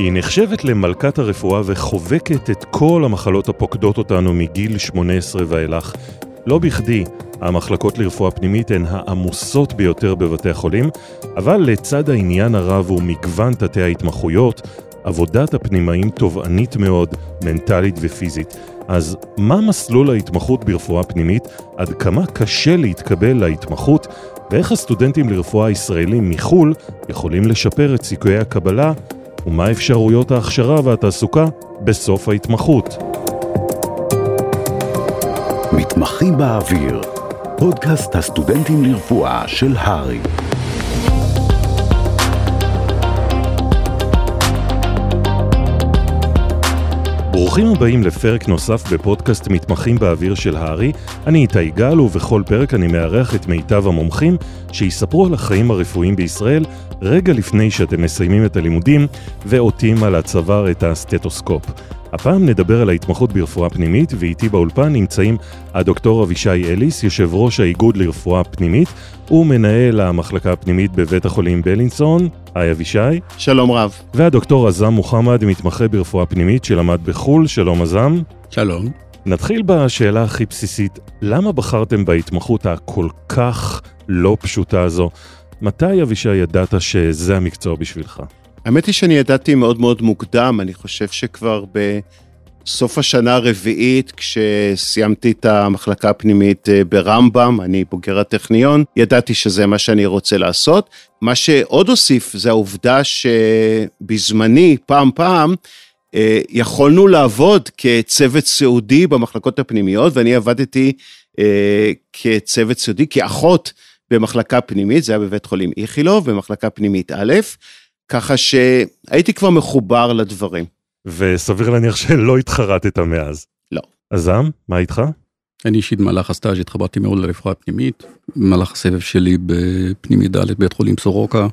היא נחשבת למלכת הרפואה וחובקת את כל המחלות הפוקדות אותנו מגיל 18 ואילך. לא בכדי, המחלקות לרפואה פנימית הן העמוסות ביותר בבתי החולים, אבל לצד העניין הרב ומגוון תתי ההתמחויות, עבודת הפנימאים תובענית מאוד, מנטלית ופיזית. אז מה מסלול ההתמחות ברפואה פנימית? עד כמה קשה להתקבל להתמחות? ואיך הסטודנטים לרפואה ישראלים מחו"ל יכולים לשפר את סיכויי הקבלה? ומה אפשרויות ההכשרה והתעסוקה בסוף ההתמחות? מתמחים באוויר, פודקאסט הסטודנטים לרפואה של הרי. ברוכים הבאים לפרק נוסף בפודקאסט מתמחים באוויר של הארי. אני איתי גל, ובכל פרק אני מארח את מיטב המומחים שיספרו על החיים הרפואיים בישראל רגע לפני שאתם מסיימים את הלימודים ועוטים על הצוואר את הסטטוסקופ. הפעם נדבר על ההתמחות ברפואה פנימית, ואיתי באולפן נמצאים הדוקטור אבישי אליס, יושב ראש האיגוד לרפואה פנימית, ומנהל המחלקה הפנימית בבית החולים בלינסון. היי אבישי. שלום רב. והדוקטור עזם מוחמד, מתמחה ברפואה פנימית שלמד בחו"ל. שלום עזם. שלום. נתחיל בשאלה הכי בסיסית, למה בחרתם בהתמחות הכל כך לא פשוטה הזו? מתי אבישי ידעת שזה המקצוע בשבילך? האמת היא שאני ידעתי מאוד מאוד מוקדם, אני חושב שכבר בסוף השנה הרביעית, כשסיימתי את המחלקה הפנימית אה, ברמב"ם, אני בוגר הטכניון, ידעתי שזה מה שאני רוצה לעשות. מה שעוד הוסיף זה העובדה שבזמני, פעם פעם, אה, יכולנו לעבוד כצוות סעודי במחלקות הפנימיות, ואני עבדתי אה, כצוות סעודי, כאחות במחלקה פנימית, זה היה בבית חולים איכילוב, במחלקה פנימית א', ככה שהייתי כבר מחובר לדברים. וסביר להניח שלא התחרטת מאז. לא. עזם, מה איתך? אני אישית במהלך הסטאז' התחברתי מאוד לרפואה פנימית, במהלך הסבב שלי בפנימית ד' בית חולים סורוקה.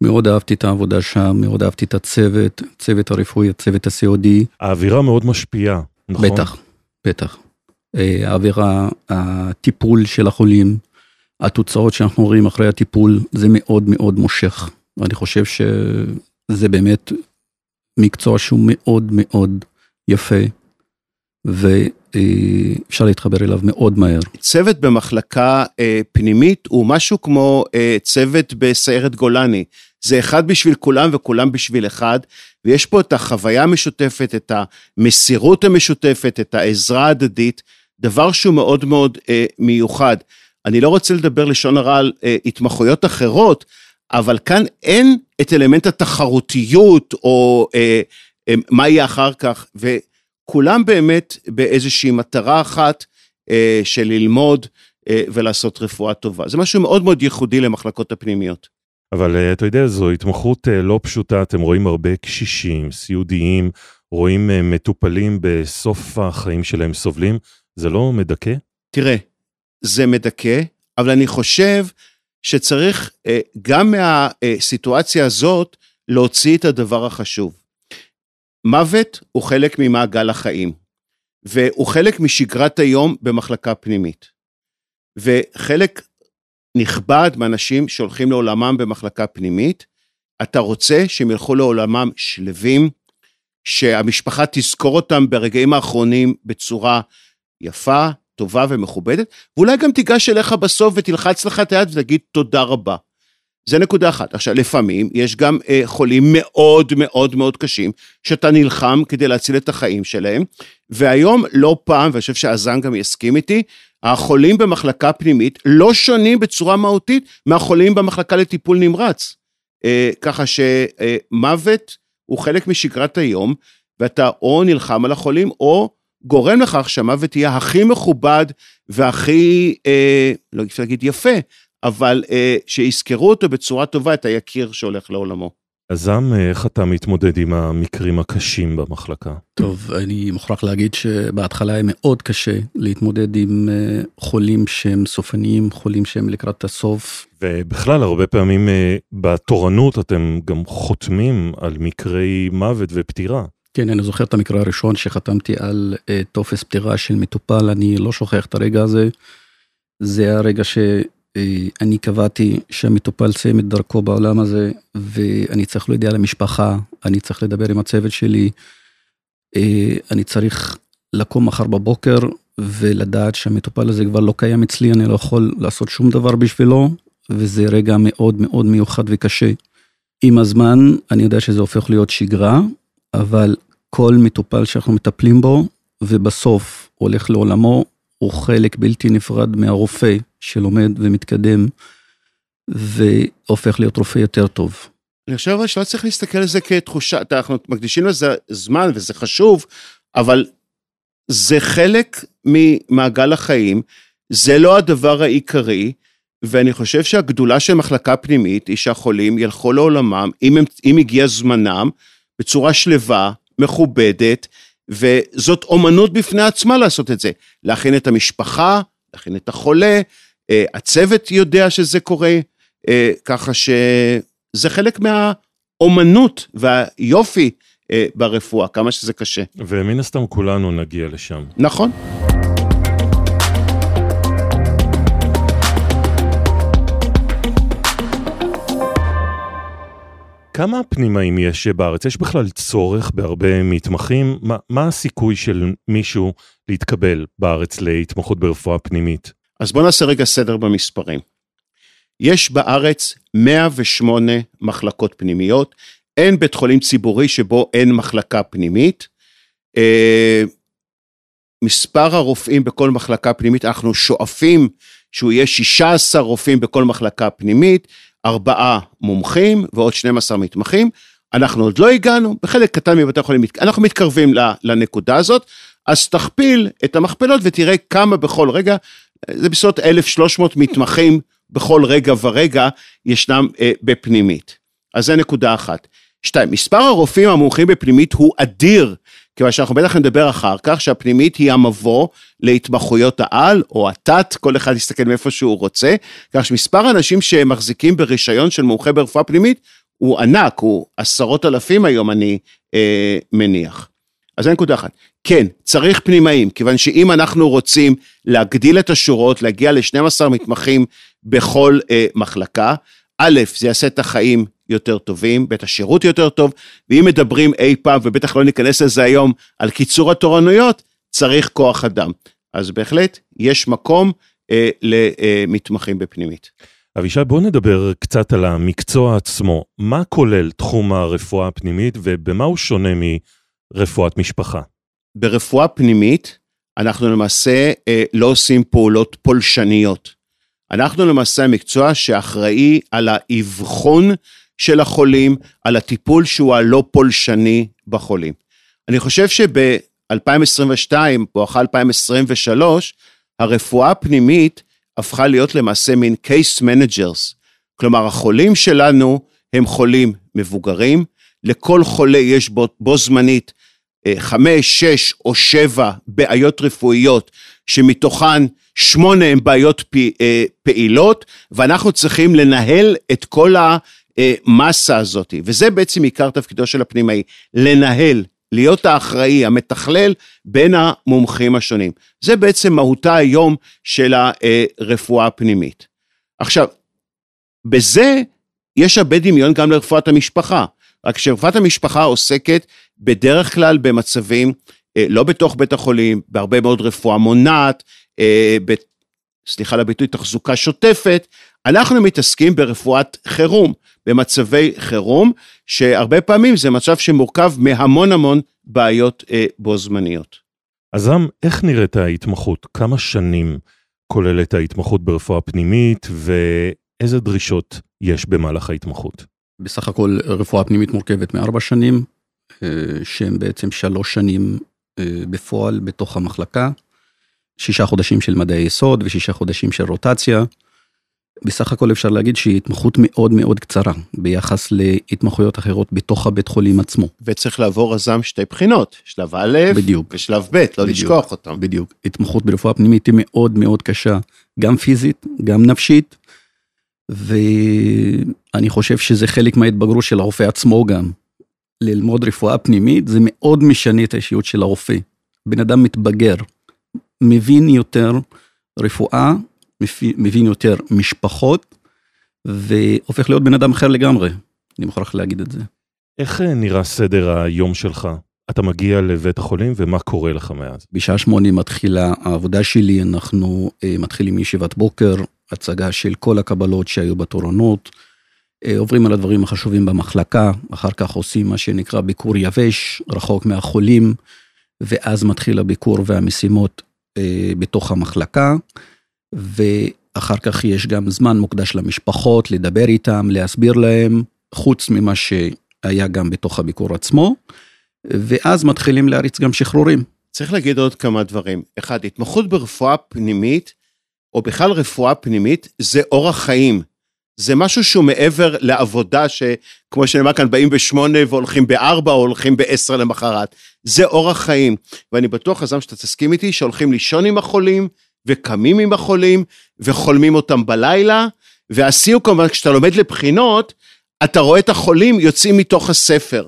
מאוד אהבתי את העבודה שם, מאוד אהבתי את הצוות, הצוות הרפואי, הצוות הסיעודי. האווירה מאוד משפיעה, נכון? בטח, בטח. אה, האווירה, הטיפול של החולים, התוצאות שאנחנו רואים אחרי הטיפול, זה מאוד מאוד מושך. אני חושב שזה באמת מקצוע שהוא מאוד מאוד יפה, ואפשר להתחבר אליו מאוד מהר. צוות במחלקה אה, פנימית הוא משהו כמו אה, צוות בסיירת גולני. זה אחד בשביל כולם וכולם בשביל אחד, ויש פה את החוויה המשותפת, את המסירות המשותפת, את העזרה ההדדית, דבר שהוא מאוד מאוד אה, מיוחד. אני לא רוצה לדבר לשון הרע על אה, התמחויות אחרות, אבל כאן אין את אלמנט התחרותיות, או אה, אה, מה יהיה אחר כך, וכולם באמת באיזושהי מטרה אחת אה, של ללמוד אה, ולעשות רפואה טובה. זה משהו מאוד מאוד ייחודי למחלקות הפנימיות. אבל אה, אתה יודע, זו התמחות אה, לא פשוטה, אתם רואים הרבה קשישים, סיעודיים, רואים אה, מטופלים בסוף החיים שלהם סובלים, זה לא מדכא? תראה, זה מדכא, אבל אני חושב שצריך אה, גם מהסיטואציה הזאת להוציא את הדבר החשוב. מוות הוא חלק ממעגל החיים, והוא חלק משגרת היום במחלקה פנימית. וחלק נכבד מאנשים שהולכים לעולמם במחלקה פנימית, אתה רוצה שהם ילכו לעולמם שלווים, שהמשפחה תזכור אותם ברגעים האחרונים בצורה יפה, טובה ומכובדת, ואולי גם תיגש אליך בסוף ותלחץ לך את היד ותגיד תודה רבה. זה נקודה אחת. עכשיו, לפעמים יש גם אה, חולים מאוד מאוד מאוד קשים, שאתה נלחם כדי להציל את החיים שלהם, והיום לא פעם, ואני חושב שאזן גם יסכים איתי, החולים במחלקה פנימית לא שונים בצורה מהותית מהחולים במחלקה לטיפול נמרץ. אה, ככה שמוות אה, הוא חלק משגרת היום, ואתה או נלחם על החולים, או גורם לכך שהמוות יהיה הכי מכובד והכי, אה, לא אפשר להגיד יפה, אבל אה, שיזכרו אותו בצורה טובה, את היקיר שהולך לעולמו. עזם, איך אתה מתמודד עם המקרים הקשים במחלקה? טוב, אני מוכרח להגיד שבהתחלה היה מאוד קשה להתמודד עם אה, חולים שהם סופניים, חולים שהם לקראת הסוף. ובכלל, הרבה פעמים אה, בתורנות אתם גם חותמים על מקרי מוות ופטירה. כן, אני זוכר את המקרה הראשון שחתמתי על טופס פטירה של מטופל, אני לא שוכח את הרגע הזה. זה הרגע אני קבעתי שהמטופל סיים את דרכו בעולם הזה, ואני צריך להודיע למשפחה, אני צריך לדבר עם הצוות שלי, אני צריך לקום מחר בבוקר ולדעת שהמטופל הזה כבר לא קיים אצלי, אני לא יכול לעשות שום דבר בשבילו, וזה רגע מאוד מאוד מיוחד וקשה. עם הזמן, אני יודע שזה הופך להיות שגרה, אבל כל מטופל שאנחנו מטפלים בו, ובסוף הולך לעולמו, הוא חלק בלתי נפרד מהרופא שלומד ומתקדם, והופך להיות רופא יותר טוב. אני חושב שלא צריך להסתכל על זה כתחושה, אנחנו מקדישים לזה זמן וזה חשוב, אבל זה חלק ממעגל החיים, זה לא הדבר העיקרי, ואני חושב שהגדולה של מחלקה פנימית היא שהחולים ילכו לעולמם, אם, הם, אם הגיע זמנם, בצורה שלווה, מכובדת, וזאת אומנות בפני עצמה לעשות את זה. להכין את המשפחה, להכין את החולה, אה, הצוות יודע שזה קורה, אה, ככה שזה חלק מהאומנות והיופי אה, ברפואה, כמה שזה קשה. ומן הסתם כולנו נגיע לשם. נכון. כמה פנימאים יש בארץ? יש בכלל צורך בהרבה מתמחים? מה, מה הסיכוי של מישהו להתקבל בארץ להתמחות ברפואה פנימית? אז בואו נעשה רגע סדר במספרים. יש בארץ 108 מחלקות פנימיות, אין בית חולים ציבורי שבו אין מחלקה פנימית. אה, מספר הרופאים בכל מחלקה פנימית, אנחנו שואפים שהוא יהיה 16 רופאים בכל מחלקה פנימית, ארבעה מומחים ועוד 12 מתמחים. אנחנו עוד לא הגענו, בחלק קטן מבתי החולים, אנחנו מתקרבים לנקודה הזאת, אז תכפיל את המכפלות ותראה כמה בכל רגע, זה בסביבות 1,300 מתמחים בכל רגע ורגע ישנם אה, בפנימית. אז זה נקודה אחת. שתיים, מספר הרופאים המומחים בפנימית הוא אדיר, כיוון שאנחנו בטח נדבר אחר כך, שהפנימית היא המבוא להתמחויות העל או התת, כל אחד יסתכל מאיפה שהוא רוצה, כך שמספר האנשים שמחזיקים ברישיון של מומחה ברפואה פנימית הוא ענק, הוא עשרות אלפים היום אני אה, מניח. אז זה נקודה אחת. כן, צריך פנימאים, כיוון שאם אנחנו רוצים להגדיל את השורות, להגיע ל-12 מתמחים בכל אה, מחלקה, א', זה יעשה את החיים יותר טובים, בית השירות יותר טוב, ואם מדברים אי פעם, ובטח לא ניכנס לזה היום, על קיצור התורנויות, צריך כוח אדם. אז בהחלט, יש מקום אה, למתמחים בפנימית. אבישי, בוא נדבר קצת על המקצוע עצמו. מה כולל תחום הרפואה הפנימית ובמה הוא שונה מרפואת משפחה? ברפואה פנימית, אנחנו למעשה אה, לא עושים פעולות פולשניות. אנחנו למעשה המקצוע שאחראי על האבחון של החולים, על הטיפול שהוא הלא פולשני בחולים. אני חושב שב-2022, בואכה 2023, הרפואה הפנימית הפכה להיות למעשה מין case managers. כלומר, החולים שלנו הם חולים מבוגרים, לכל חולה יש בו, בו זמנית אה, חמש, שש או שבע בעיות רפואיות, שמתוכן שמונה הן בעיות אה, פעילות, ואנחנו צריכים לנהל את כל המסה הזאת. וזה בעצם עיקר תפקידו של הפנימאי, לנהל, להיות האחראי, המתכלל בין המומחים השונים. זה בעצם מהותה היום של הרפואה הפנימית. עכשיו, בזה יש הרבה דמיון גם לרפואת המשפחה, רק שרפואת המשפחה עוסקת בדרך כלל במצבים, אה, לא בתוך בית החולים, בהרבה מאוד רפואה מונעת, אה, ב, סליחה הביטוי, תחזוקה שוטפת, אנחנו מתעסקים ברפואת חירום, במצבי חירום, שהרבה פעמים זה מצב שמורכב מהמון המון בעיות אה, בו זמניות. אז רם, איך נראית ההתמחות? כמה שנים כוללת ההתמחות ברפואה פנימית ואיזה דרישות יש במהלך ההתמחות? בסך הכל רפואה פנימית מורכבת מארבע שנים, אה, שהם בעצם שלוש שנים אה, בפועל בתוך המחלקה, שישה חודשים של מדעי יסוד ושישה חודשים של רוטציה. בסך הכל אפשר להגיד שהיא התמחות מאוד מאוד קצרה ביחס להתמחויות אחרות בתוך הבית חולים עצמו. וצריך לעבור רזם שתי בחינות, שלב א' בדיוק. ושלב ב', לא בדיוק, לשכוח אותם. בדיוק. התמחות ברפואה פנימית היא מאוד מאוד קשה, גם פיזית, גם נפשית, ואני חושב שזה חלק מההתבגרות של הרופא עצמו גם. ללמוד רפואה פנימית זה מאוד משנה את האישיות של הרופא. בן אדם מתבגר, מבין יותר רפואה, מבין, יותר משפחות, והופך להיות בן אדם אחר לגמרי, אני מוכרח להגיד את זה. איך אה, נראה סדר היום שלך? אתה מגיע לבית החולים ומה קורה לך מאז? בשעה שמונה מתחילה העבודה שלי, אנחנו אה, מתחילים מישיבת בוקר, הצגה של כל הקבלות שהיו בתורנות, אה, עוברים על הדברים החשובים במחלקה, אחר כך עושים מה שנקרא ביקור יבש, רחוק מהחולים, ואז מתחיל הביקור והמשימות אה, בתוך המחלקה, ואחר כך יש גם זמן מוקדש למשפחות, לדבר איתם, להסביר להם, חוץ ממה שהיה גם בתוך הביקור עצמו, ואז מתחילים להריץ גם שחרורים. צריך להגיד עוד כמה דברים. אחד, התמחות ברפואה פנימית, או בכלל רפואה פנימית, זה אורח חיים. זה משהו שהוא מעבר לעבודה שכמו שנאמר כאן באים בשמונה והולכים בארבע או הולכים בעשר למחרת. זה אורח חיים. ואני בטוח, הזמן שאתה תסכים איתי, שהולכים לישון עם החולים וקמים עם החולים וחולמים אותם בלילה. והסיום כמובן, כשאתה לומד לבחינות, אתה רואה את החולים יוצאים מתוך הספר.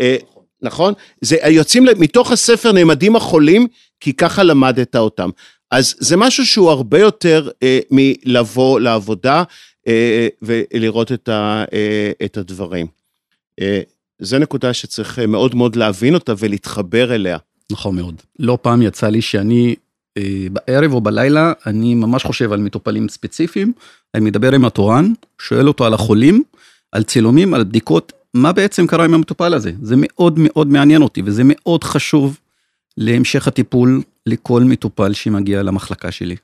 אה, נכון? זה יוצאים מתוך הספר נעמדים החולים, כי ככה למדת אותם. אז זה משהו שהוא הרבה יותר אה, מלבוא לעבודה אה, ולראות את, ה, אה, את הדברים. אה, זו נקודה שצריך מאוד מאוד להבין אותה ולהתחבר אליה. נכון מאוד. לא פעם יצא לי שאני בערב או בלילה, אני ממש חושב על מטופלים ספציפיים, אני מדבר עם התורן, שואל אותו על החולים, על צילומים, על בדיקות, מה בעצם קרה עם המטופל הזה. זה מאוד מאוד מעניין אותי וזה מאוד חשוב להמשך הטיפול לכל מטופל שמגיע למחלקה שלי.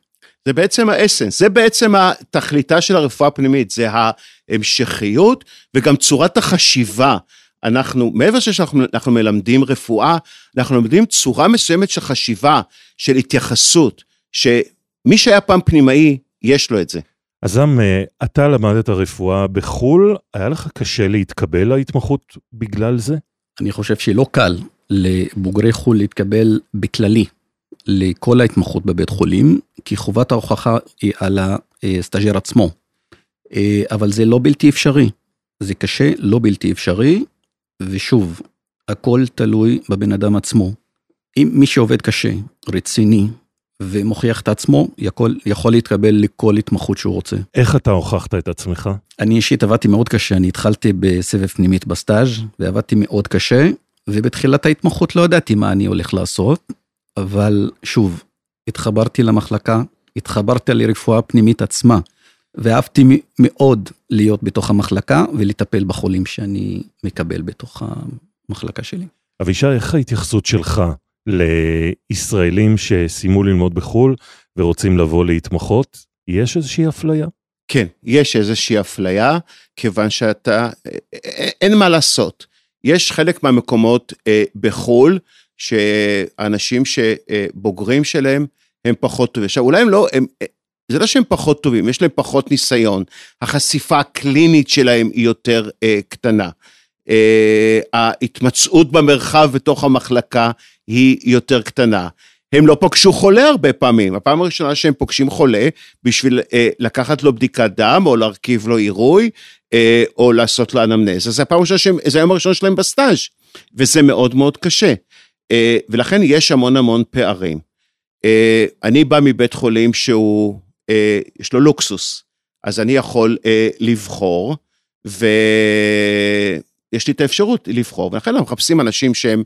זה בעצם האסנס, זה בעצם התכליתה של הרפואה הפנימית, זה ההמשכיות וגם צורת החשיבה. אנחנו, מעבר שאנחנו מלמדים רפואה, אנחנו לומדים צורה מסוימת של חשיבה, של התייחסות, שמי שהיה פעם פנימאי, יש לו את זה. עזם, אה, אתה למדת רפואה בחו"ל, היה לך קשה להתקבל להתמחות בגלל זה? אני חושב שלא קל לבוגרי חו"ל להתקבל בכללי לכל ההתמחות בבית חולים, כי חובת ההוכחה היא על הסטאז'ר עצמו. אה, אבל זה לא בלתי אפשרי. זה קשה, לא בלתי אפשרי, ושוב, הכל תלוי בבן אדם עצמו. אם מי שעובד קשה, רציני, ומוכיח את עצמו, יכול, יכול להתקבל לכל התמחות שהוא רוצה. איך אתה הוכחת את עצמך? אני אישית עבדתי מאוד קשה, אני התחלתי בסבב פנימית בסטאז' ועבדתי מאוד קשה, ובתחילת ההתמחות לא ידעתי מה אני הולך לעשות, אבל שוב, התחברתי למחלקה, התחברתי לרפואה פנימית עצמה, ואהבתי מאוד להיות בתוך המחלקה ולטפל בחולים שאני מקבל בתוך המחלקה שלי. אבישי, איך ההתייחסות שלך לישראלים שסיימו ללמוד בחו"ל ורוצים לבוא להתמחות? יש איזושהי אפליה? כן, יש איזושהי אפליה, כיוון שאתה, אין מה לעשות. יש חלק מהמקומות אה, בחו"ל, שאנשים שבוגרים שלהם הם פחות טובים. עכשיו, אולי הם לא, הם, זה לא שהם פחות טובים, יש להם פחות ניסיון. החשיפה הקלינית שלהם היא יותר אה, קטנה. אה, ההתמצאות במרחב בתוך המחלקה היא יותר קטנה. הם לא פגשו חולה הרבה פעמים, הפעם הראשונה שהם פוגשים חולה בשביל אה, לקחת לו בדיקת דם או להרכיב לו עירוי אה, או לעשות לו אנמנזה, זה הפעם הראשונה שהם, זה היום הראשון שלהם בסטאז' וזה מאוד מאוד קשה. אה, ולכן יש המון המון פערים. אה, אני בא מבית חולים שהוא, אה, יש לו לוקסוס, אז אני יכול אה, לבחור ויש לי את האפשרות לבחור, ולכן אנחנו מחפשים אנשים שהם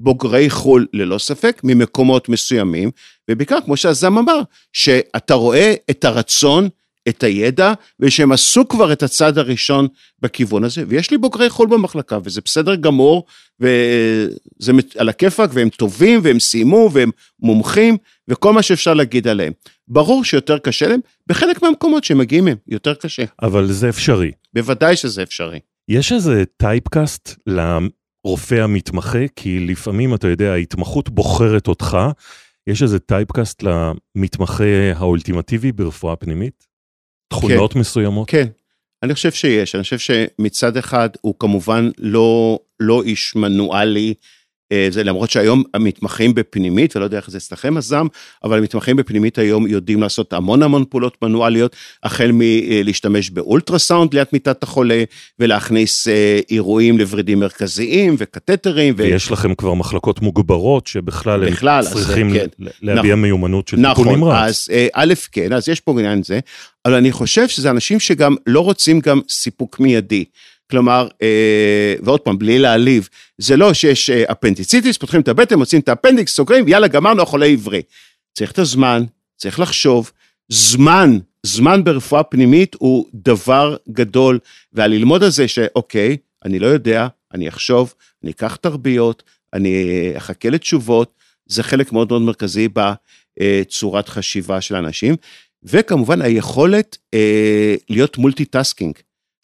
בוגרי חו"ל ללא ספק, ממקומות מסוימים, ובעיקר, כמו שהזם אמר, שאתה רואה את הרצון, את הידע, ושהם עשו כבר את הצעד הראשון בכיוון הזה, ויש לי בוגרי חו"ל במחלקה, וזה בסדר גמור, וזה על הכיפאק, והם טובים, והם סיימו, והם מומחים, וכל מה שאפשר להגיד עליהם. ברור שיותר קשה להם, בחלק מהמקומות שהם מגיעים מהם, יותר קשה. אבל זה אפשרי. בוודאי שזה אפשרי. יש איזה typecast רופא המתמחה, כי לפעמים, אתה יודע, ההתמחות בוחרת אותך. יש איזה טייפקאסט למתמחה האולטימטיבי ברפואה פנימית? תכונות כן, מסוימות? כן, אני חושב שיש. אני חושב שמצד אחד הוא כמובן לא, לא איש מנואלי, אה, זה למרות שהיום המתמחים בפנימית, ולא יודע איך זה אצלכם הזעם, אבל המתמחים בפנימית היום יודעים לעשות המון המון פעולות מנואליות, החל מלהשתמש באולטרסאונד ליד מיטת החולה, ולהכניס אה, אירועים לוורידים מרכזיים וקתטרים. ויש ו... לכם כבר מחלקות מוגברות שבכלל בכלל, הם צריכים כן. להביע נכון, מיומנות של נכון, טיפול נמרץ. נכון, אז א', כן, אז יש פה עניין זה, אבל אני חושב שזה אנשים שגם לא רוצים גם סיפוק מיידי. כלומר, אה, ועוד פעם, בלי להעליב, זה לא שיש אה, אפנדיציטיס, פותחים את הבטן, מוצאים את האפנדיקס, סוגרים, יאללה, גמרנו, החולה עברי. צריך את הזמן, צריך לחשוב. זמן, זמן ברפואה פנימית הוא דבר גדול, והללמוד על זה שאוקיי, אני לא יודע, אני אחשוב, אני אקח תרביות, אני אחכה לתשובות, זה חלק מאוד מאוד מרכזי בצורת חשיבה של אנשים, וכמובן היכולת אה, להיות multitasking.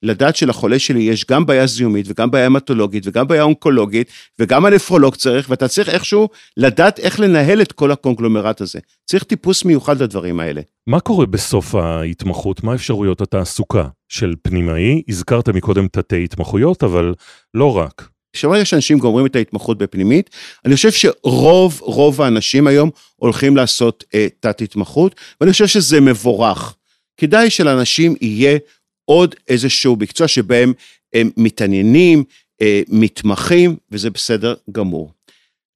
לדעת שלחולה שלי יש גם בעיה זיהומית וגם בעיה המטולוגית וגם בעיה אונקולוגית וגם הנפרולוג צריך, ואתה צריך איכשהו לדעת איך לנהל את כל הקונגלומרט הזה. צריך טיפוס מיוחד לדברים האלה. מה קורה בסוף ההתמחות? מה אפשרויות התעסוקה של פנימאי? הזכרת מקודם תתי התמחויות, אבל לא רק. כשברגע שאנשים גומרים את ההתמחות בפנימית, אני חושב שרוב, רוב האנשים היום הולכים לעשות אה, תת התמחות, ואני חושב שזה מבורך. כדאי שלאנשים יהיה עוד איזשהו מקצוע שבהם הם מתעניינים, אה, מתמחים, וזה בסדר גמור.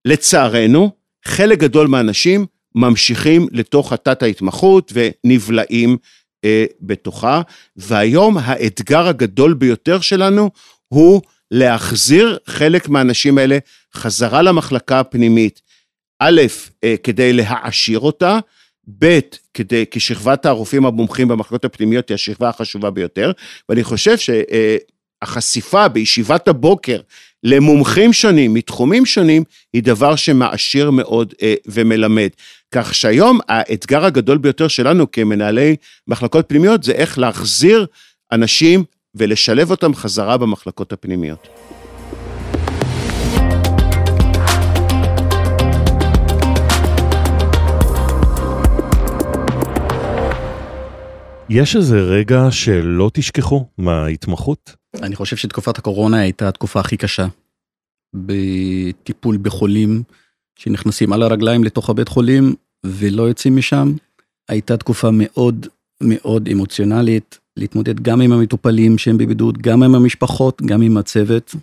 לצערנו, חלק גדול מהאנשים ממשיכים לתוך התת ההתמחות ונבלעים אה, בתוכה, והיום האתגר הגדול ביותר שלנו הוא להחזיר חלק מהאנשים האלה חזרה למחלקה הפנימית. א', אה, כדי להעשיר אותה, ב', כדי, כי שכבת הרופאים המומחים במחלקות הפנימיות היא השכבה החשובה ביותר, ואני חושב שהחשיפה בישיבת הבוקר למומחים שונים, מתחומים שונים, היא דבר שמעשיר מאוד אה, ומלמד. כך שהיום האתגר הגדול ביותר שלנו כמנהלי מחלקות פנימיות זה איך להחזיר אנשים ולשלב אותם חזרה במחלקות הפנימיות. יש איזה רגע שלא תשכחו מההתמחות? אני חושב שתקופת הקורונה הייתה התקופה הכי קשה בטיפול בחולים שנכנסים על הרגליים לתוך הבית חולים ולא יוצאים משם. הייתה תקופה מאוד מאוד אמוציונלית, להתמודד גם עם המטופלים שהם בבידוד, גם עם המשפחות, גם עם הצוות.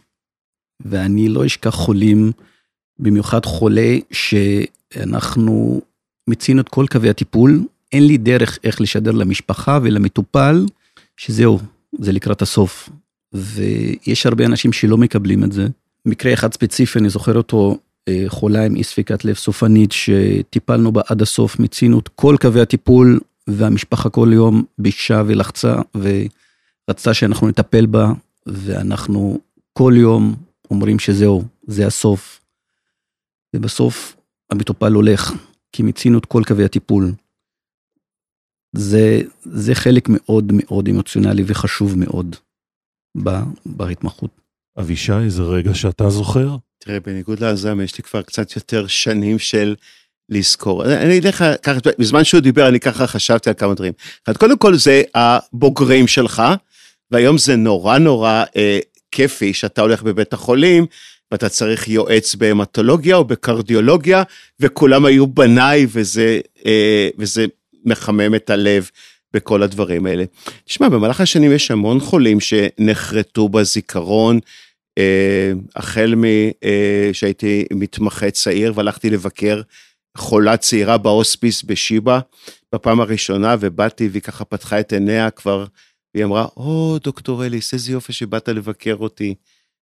ואני לא אשכח חולים, במיוחד חולה שאנחנו מיצינו את כל קווי הטיפול, אין לי דרך איך לשדר למשפחה ולמטופל שזהו, זה לקראת הסוף. ויש הרבה אנשים שלא מקבלים את זה. מקרה אחד ספציפי, אני זוכר אותו, אה, חולה עם אי ספיקת לב סופנית, שטיפלנו בה עד הסוף, מיצינו את כל קווי הטיפול, והמשפחה כל יום ביקשה ולחצה, ורצתה שאנחנו נטפל בה, ואנחנו כל יום אומרים שזהו, זה הסוף. ובסוף המטופל הולך, כי מיצינו את כל קווי הטיפול. זה, זה חלק מאוד מאוד אמוציונלי וחשוב מאוד בהתמחות. אבישי, איזה רגע שאתה זוכר? תראה, בניגוד לעזם, יש לי כבר קצת יותר שנים של לזכור. אני אגיד לך, ככה, בזמן שהוא דיבר, אני ככה חשבתי על כמה דברים. קודם כל, זה הבוגרים שלך, והיום זה נורא נורא אה, כיפי שאתה הולך בבית החולים, ואתה צריך יועץ בהמטולוגיה או בקרדיולוגיה, וכולם היו בניי, וזה, אה, וזה מחמם את הלב בכל הדברים האלה. תשמע, במהלך השנים יש המון חולים שנחרטו בזיכרון, אה, החל משהייתי אה, מתמחה צעיר והלכתי לבקר חולה צעירה בהוספיס בשיבא בפעם הראשונה, ובאתי והיא ככה פתחה את עיניה כבר, והיא אמרה, או, דוקטור אליס, איזה יופי שבאת לבקר אותי.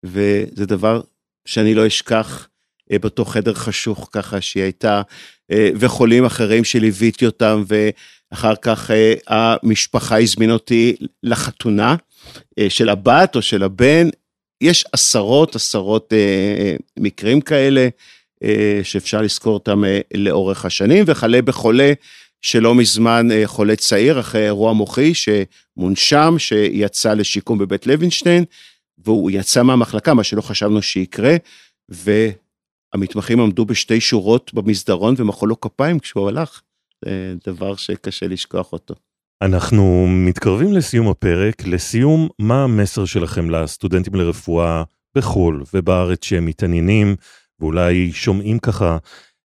וזה דבר שאני לא אשכח אה, באותו חדר חשוך ככה שהיא הייתה, אה, וחולים אחרים שליוויתי אותם, ואחר כך אה, המשפחה הזמינה אותי לחתונה של הבת או של הבן. יש עשרות עשרות מקרים כאלה שאפשר לזכור אותם לאורך השנים, וכלה בחולה שלא מזמן חולה צעיר אחרי אירוע מוחי שמונשם, שיצא לשיקום בבית לוינשטיין, והוא יצא מהמחלקה, מה שלא חשבנו שיקרה, ו... המתמחים עמדו בשתי שורות במסדרון ומחאו לו כפיים כשהוא הלך. זה דבר שקשה לשכוח אותו. אנחנו מתקרבים לסיום הפרק. לסיום, מה המסר שלכם לסטודנטים לרפואה בחו"ל ובארץ שהם מתעניינים ואולי שומעים ככה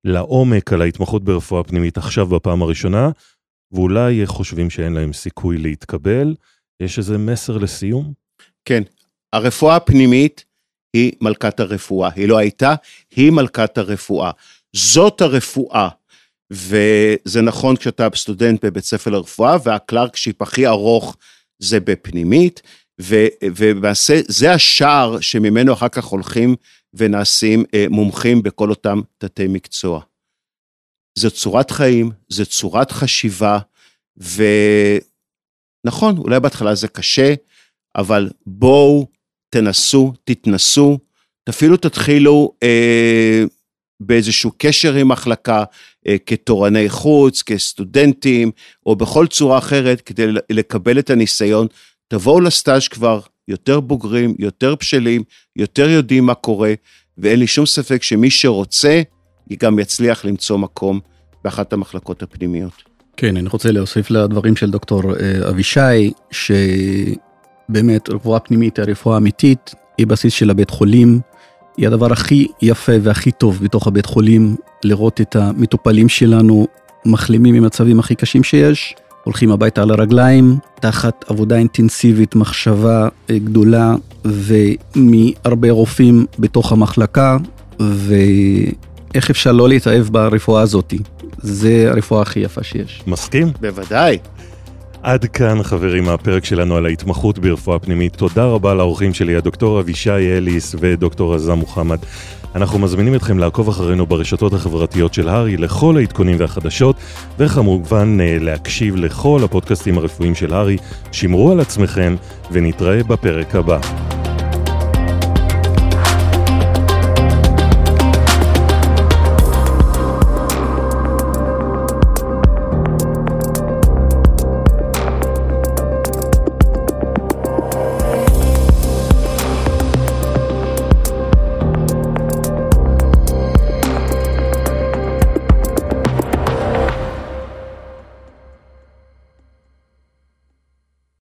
לעומק על ההתמחות ברפואה פנימית עכשיו בפעם הראשונה, ואולי חושבים שאין להם סיכוי להתקבל. יש איזה מסר לסיום? כן, הרפואה הפנימית היא מלכת הרפואה. היא לא הייתה, היא מלכת הרפואה. זאת הרפואה. וזה נכון כשאתה סטודנט בבית ספר לרפואה, והקלרקשיפ הכי ארוך זה בפנימית, ולמעשה זה השער שממנו אחר כך הולכים ונעשים אה, מומחים בכל אותם תתי מקצוע. זו צורת חיים, זו צורת חשיבה, ונכון, אולי בהתחלה זה קשה, אבל בואו, תנסו, תתנסו, אפילו תתחילו אה, באיזשהו קשר עם מחלקה, אה, כתורני חוץ, כסטודנטים, או בכל צורה אחרת, כדי לקבל את הניסיון. תבואו לסטאז' כבר יותר בוגרים, יותר בשלים, יותר יודעים מה קורה, ואין לי שום ספק שמי שרוצה, גם יצליח למצוא מקום באחת המחלקות הפנימיות. כן, אני רוצה להוסיף לדברים של דוקטור אה, אבישי, שבאמת רפואה פנימית, הרפואה האמיתית, היא בסיס של הבית חולים, היא הדבר הכי יפה והכי טוב בתוך הבית חולים, לראות את המטופלים שלנו מחלימים ממצבים הכי קשים שיש, הולכים הביתה על הרגליים, תחת עבודה אינטנסיבית, מחשבה אה, גדולה ומהרבה רופאים בתוך המחלקה, ואיך אפשר לא להתאהב ברפואה הזאתי. זה הרפואה הכי יפה שיש. מסכים? בוודאי. עד כאן חברים הפרק שלנו על ההתמחות ברפואה פנימית. תודה רבה לאורחים שלי, הדוקטור אבישי אליס ודוקטור עזה מוחמד. אנחנו מזמינים אתכם לעקוב אחרינו ברשתות החברתיות של הארי לכל העדכונים והחדשות, וכמובן אה, להקשיב לכל הפודקאסטים הרפואיים של הארי. שמרו על עצמכם ונתראה בפרק הבא.